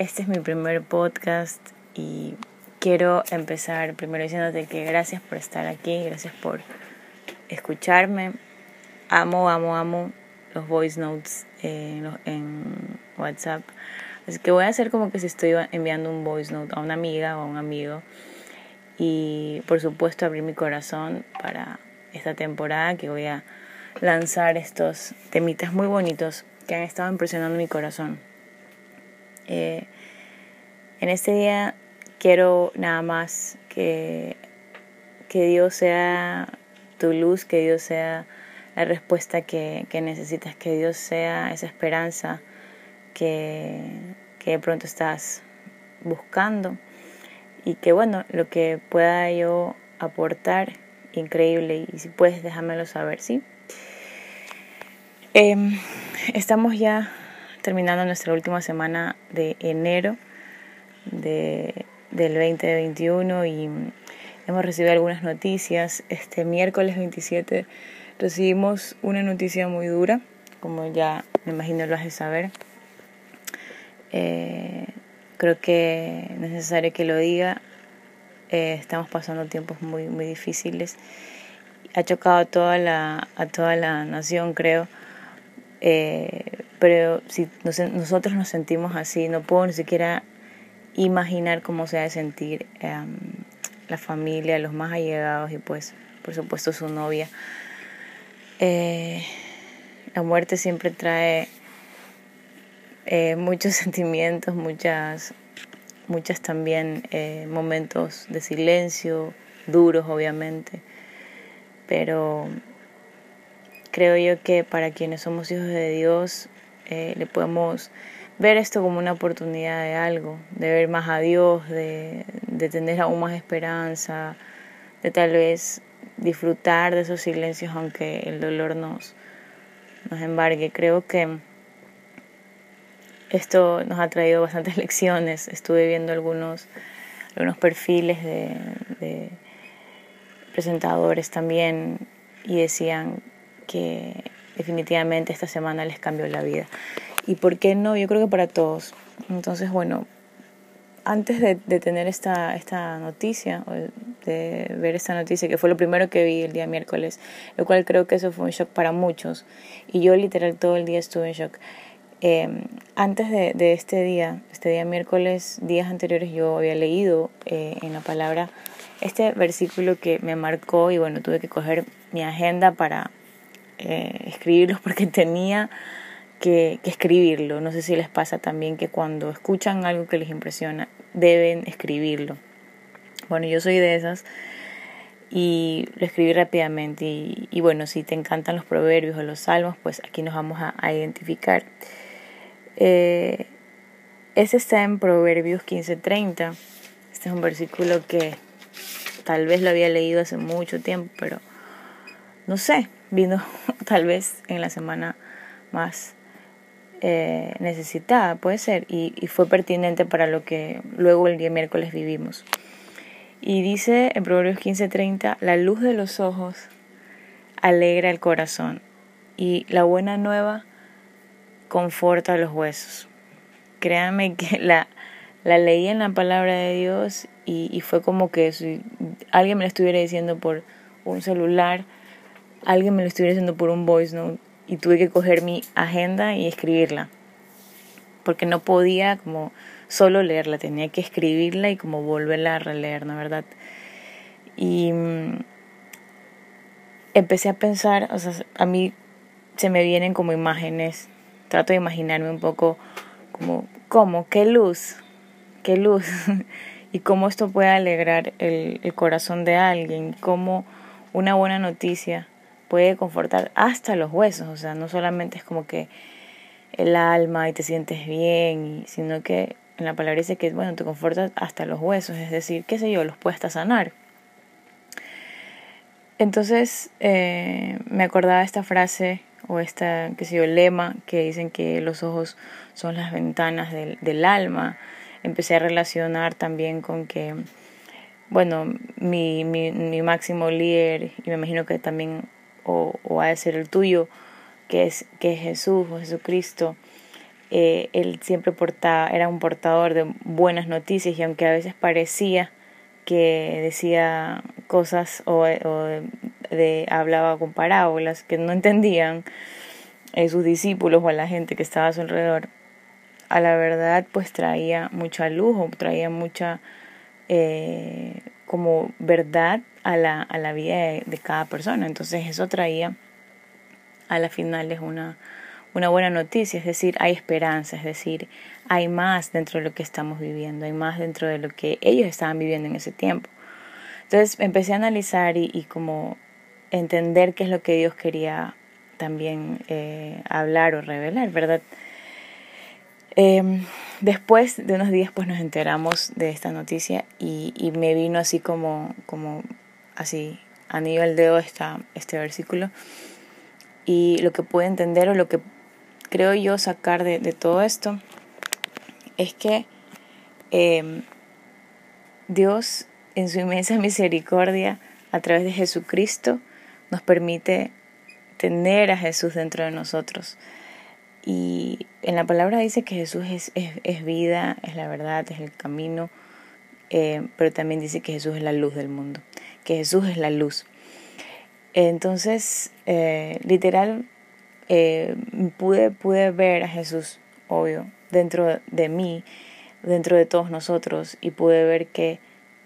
Este es mi primer podcast y quiero empezar primero diciéndote que gracias por estar aquí, gracias por escucharme. Amo, amo, amo los voice notes en, en WhatsApp. Así que voy a hacer como que si estoy enviando un voice note a una amiga o a un amigo. Y por supuesto abrir mi corazón para esta temporada que voy a lanzar estos temitas muy bonitos que han estado impresionando mi corazón. Eh, en este día quiero nada más que, que Dios sea tu luz, que Dios sea la respuesta que, necesitas, que Dios sea esa esperanza que, que de pronto estás buscando y que bueno, lo que pueda yo aportar, increíble y si puedes déjamelo saber, ¿sí? Em, estamos ya terminando nuestra última semana de enero de, del 2021 y hemos recibido algunas noticias. Este miércoles 27 recibimos una noticia muy dura, como ya me imagino lo has de saber. Eh, creo que es necesario que lo diga. Eh, estamos pasando tiempos muy, muy difíciles. Ha chocado a toda la, a toda la nación, creo. Eh, pero si nosotros nos sentimos así, no puedo ni siquiera imaginar cómo se ha de sentir em, la familia, los más allegados y pues por supuesto su novia. Eh, la muerte siempre trae eh, muchos sentimientos, muchas, muchas también eh, momentos de silencio, duros obviamente, pero creo yo que para quienes somos hijos de Dios le podemos ver esto como una oportunidad de algo, de ver más a Dios, de, de tener aún más esperanza, de tal vez disfrutar de esos silencios aunque el dolor nos, nos embargue. Creo que esto nos ha traído bastantes lecciones. Estuve viendo algunos, algunos perfiles de presentadores también y decían que definitivamente esta semana les cambió la vida y por qué no, yo creo que para todos. Entonces, bueno, antes de, tener esta, esta noticia, de ver esta noticia, que fue lo primero que vi el día miércoles, lo cual creo que eso fue un shock para muchos, y yo literal todo el día estuve en shock. Eh, antes de, de, este día, este día miércoles, días anteriores, yo había leído eh, en la palabra este versículo que me marcó y bueno, tuve que coger mi agenda para eh, escribirlos porque tenía que, escribirlo. No sé si les pasa también que cuando escuchan algo que les impresiona, deben escribirlo. Bueno, yo soy de esas y lo escribí rápidamente. Y, bueno, si te encantan los proverbios o los salmos, pues aquí nos vamos a, identificar. Eh, ese está en Proverbios 15:30. Este es un versículo que tal vez lo había leído hace mucho tiempo, pero no sé, vino tal vez en la semana más eh, necesitada, puede ser, y, fue pertinente para lo que luego el día miércoles vivimos. Y dice en Proverbios 15:30, la luz de los ojos alegra el corazón y la buena nueva conforta los huesos. Créanme que la, la leí en la palabra de Dios y, y fue como que si alguien me lo estuviera diciendo por un celular, alguien me lo estuviera diciendo por un voice note, y tuve que coger mi agenda y escribirla, porque no podía como solo leerla, tenía que escribirla y como volverla a releer, ¿no verdad? Y mm, empecé a pensar, o sea, a mí se me vienen como imágenes, trato de imaginarme un poco como, ¿cómo? ¿Qué luz? ¿Qué luz? y cómo esto puede alegrar el, el corazón de alguien, cómo una buena noticia puede confortar hasta los huesos, o sea, no solamente es como que el alma y te sientes bien, sino que en la palabra dice que, bueno, te conforta hasta los huesos, es decir, qué sé yo, los puedes sanar. Entonces eh, me acordaba esta frase o esta, qué sé yo, lema que dicen que los ojos son las ventanas del, del alma. Empecé a relacionar también con que, bueno, mi, mi, mi máximo líder, y me imagino que también o, o ha ser el tuyo, que es, que es Jesús o Jesucristo, eh, él siempre portaba, era un portador de buenas noticias y aunque a veces parecía que decía cosas o, de, hablaba con parábolas que no entendían eh, sus discípulos o a la gente que estaba a su alrededor, a la verdad pues traía mucha luz o traía mucha eh, como verdad a la, a la vida de, cada persona. Entonces eso traía a la final es una una buena noticia, es decir, hay esperanza, es decir, hay más dentro de lo que estamos viviendo, hay más dentro de lo que ellos estaban viviendo en ese tiempo. Entonces empecé a analizar y, como entender qué es lo que Dios quería también eh, hablar o revelar, ¿verdad? Em, después de unos días pues nos enteramos de esta noticia y, me vino así como, como así anillo al dedo esta, este versículo y lo que pude entender o lo que creo yo sacar de, todo esto es que em, Dios en su inmensa misericordia a través de Jesucristo nos permite tener a Jesús dentro de nosotros. Y en la palabra dice que Jesús es, es, vida, es la verdad, es el camino, eh, pero también dice que Jesús es la luz del mundo, que Jesús es la luz. Entonces, eh, literal, eh, pude, pude ver a Jesús, obvio, dentro de mí, dentro de todos nosotros, y pude ver que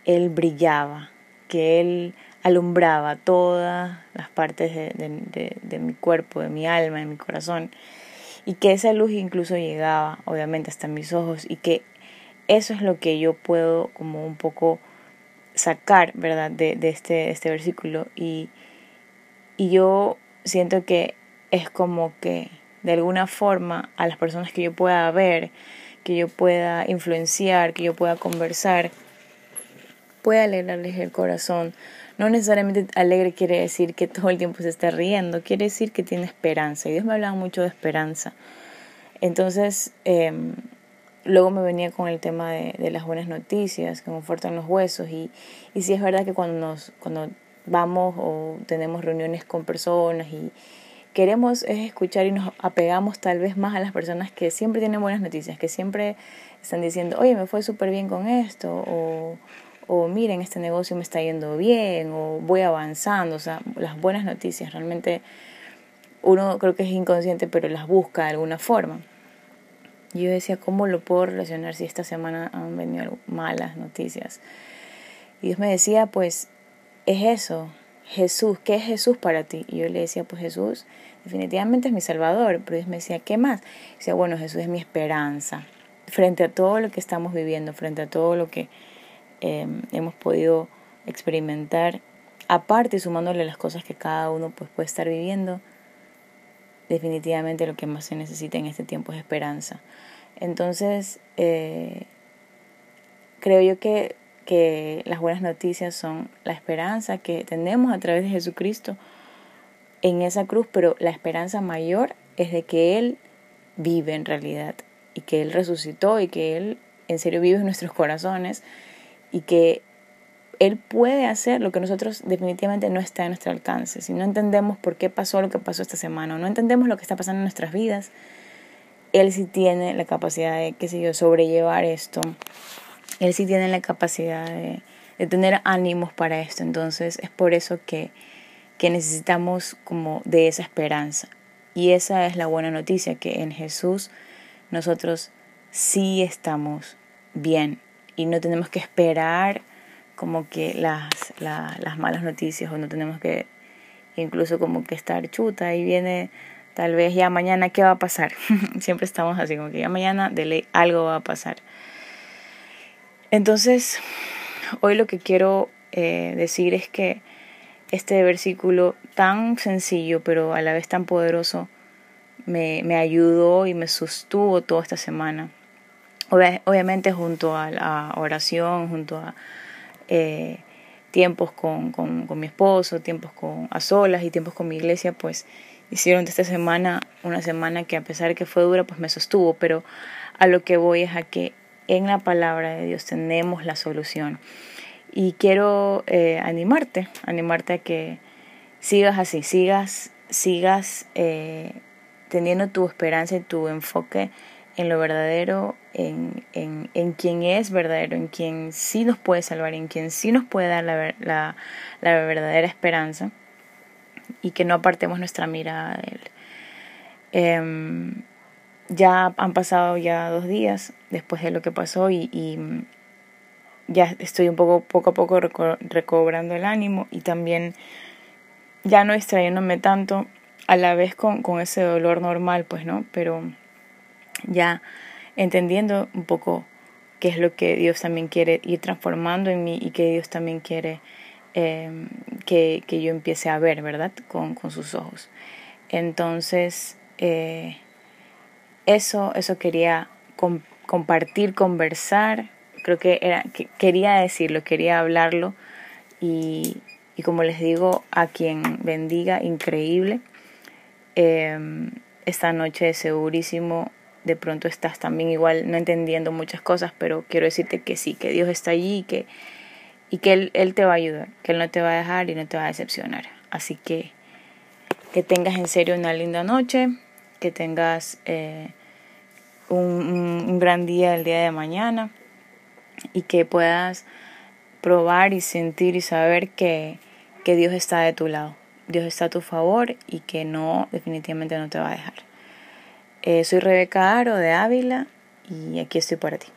Él brillaba, que Él alumbraba todas las partes de, de, mi cuerpo, de mi alma, de mi corazón, y que esa luz incluso llegaba, obviamente, hasta mis ojos, y que eso es lo que yo puedo como un poco sacar, ¿verdad?, de, de este, este versículo, y, y yo siento que es como que de alguna forma a las personas que yo pueda ver, que yo pueda influenciar, que yo pueda conversar, pueda alegrarles el corazón. No necesariamente alegre quiere decir que todo el tiempo se esté riendo, quiere decir que tiene esperanza. Y Dios me hablaba mucho de esperanza. Entonces, em, luego me venía con el tema de, de, las buenas noticias, que confortan los huesos. Y, y sí es verdad que cuando, nos, cuando vamos o tenemos reuniones con personas y, queremos es escuchar y nos apegamos tal vez más a las personas que siempre tienen buenas noticias, que siempre están diciendo, oye, me fue súper bien con esto, o, o miren, este negocio me está yendo bien, o voy avanzando, o sea, las buenas noticias, realmente uno creo que es inconsciente, pero las busca de alguna forma. Yo decía, ¿cómo lo puedo relacionar si esta semana han venido malas noticias? Y Dios me decía, pues es eso, Jesús, ¿qué es Jesús para ti? Y yo le decía, pues Jesús definitivamente es mi Salvador. Pero Dios me decía, ¿qué más? Decía, bueno, Jesús es mi esperanza. Frente a todo lo que estamos viviendo, frente a todo lo que em, hemos podido experimentar, aparte sumándole las cosas que cada uno pues, puede estar viviendo, definitivamente lo que más se necesita en este tiempo es esperanza. Entonces, eh, creo yo que que las buenas noticias son la esperanza que tenemos a través de Jesucristo en esa cruz, pero la esperanza mayor es de que Él vive en realidad y que Él resucitó y que Él en serio vive en nuestros corazones y que Él puede hacer lo que nosotros definitivamente no está en nuestro alcance. Si no entendemos por qué pasó lo que pasó esta semana o no entendemos lo que está pasando en nuestras vidas, Él sí tiene la capacidad de, qué sé yo, sobrellevar esto él sí tiene la capacidad de, tener ánimos para esto. Entonces es por eso que, que necesitamos como de esa esperanza. Y esa es la buena noticia, que en Jesús nosotros sí estamos bien y no tenemos que esperar como que las, las malas noticias o no tenemos que incluso como que estar chuta y viene tal vez ya mañana qué va a pasar. Siempre estamos así como que ya mañana de ley algo va a pasar. Entonces, hoy lo que quiero eh, decir es que este versículo tan sencillo, pero a la vez tan poderoso, me, me ayudó y me sostuvo toda esta semana. Obviamente junto a la oración, junto a eh, tiempos con, con, mi esposo, tiempos con, a solas y tiempos con mi iglesia, pues hicieron de esta semana una semana que a pesar de que fue dura, pues me sostuvo, pero a lo que voy es a que en la palabra de Dios tenemos la solución. Y quiero eh, animarte, animarte a que sigas así, sigas, sigas eh, teniendo tu esperanza y tu enfoque en lo verdadero, en, en, en, quien es verdadero, en quien sí nos puede salvar, en quien sí nos puede dar la, la, la verdadera esperanza y que no apartemos nuestra mirada de Él. Em, ya han pasado ya dos días después de lo que pasó y, ya estoy un poco, poco a poco recobrando el ánimo y también ya no extrayéndome tanto a la vez con, con ese dolor normal, pues, ¿no? Pero ya entendiendo un poco qué es lo que Dios también quiere ir transformando en mí y que Dios también quiere em, que, que, yo empiece a ver, ¿verdad? Con, con sus ojos. Entonces, eh, eso, eso quería compartir, conversar. Creo que, era, que quería decirlo, quería hablarlo. Y, y como les digo, a quien bendiga, increíble. Em, esta noche segurísimo de pronto estás también igual no entendiendo muchas cosas, pero quiero decirte que sí, que Dios está allí y que, y que él, él te va a ayudar, que Él no te va a dejar y no te va a decepcionar. Así que que tengas en serio una linda noche, que tengas eh, un, un, gran día el día de mañana y que puedas probar y sentir y saber que, que Dios está de tu lado. Dios está a tu favor y que no, definitivamente no te va a dejar. Eh, soy Rebeca Aro de Ávila y aquí estoy para ti.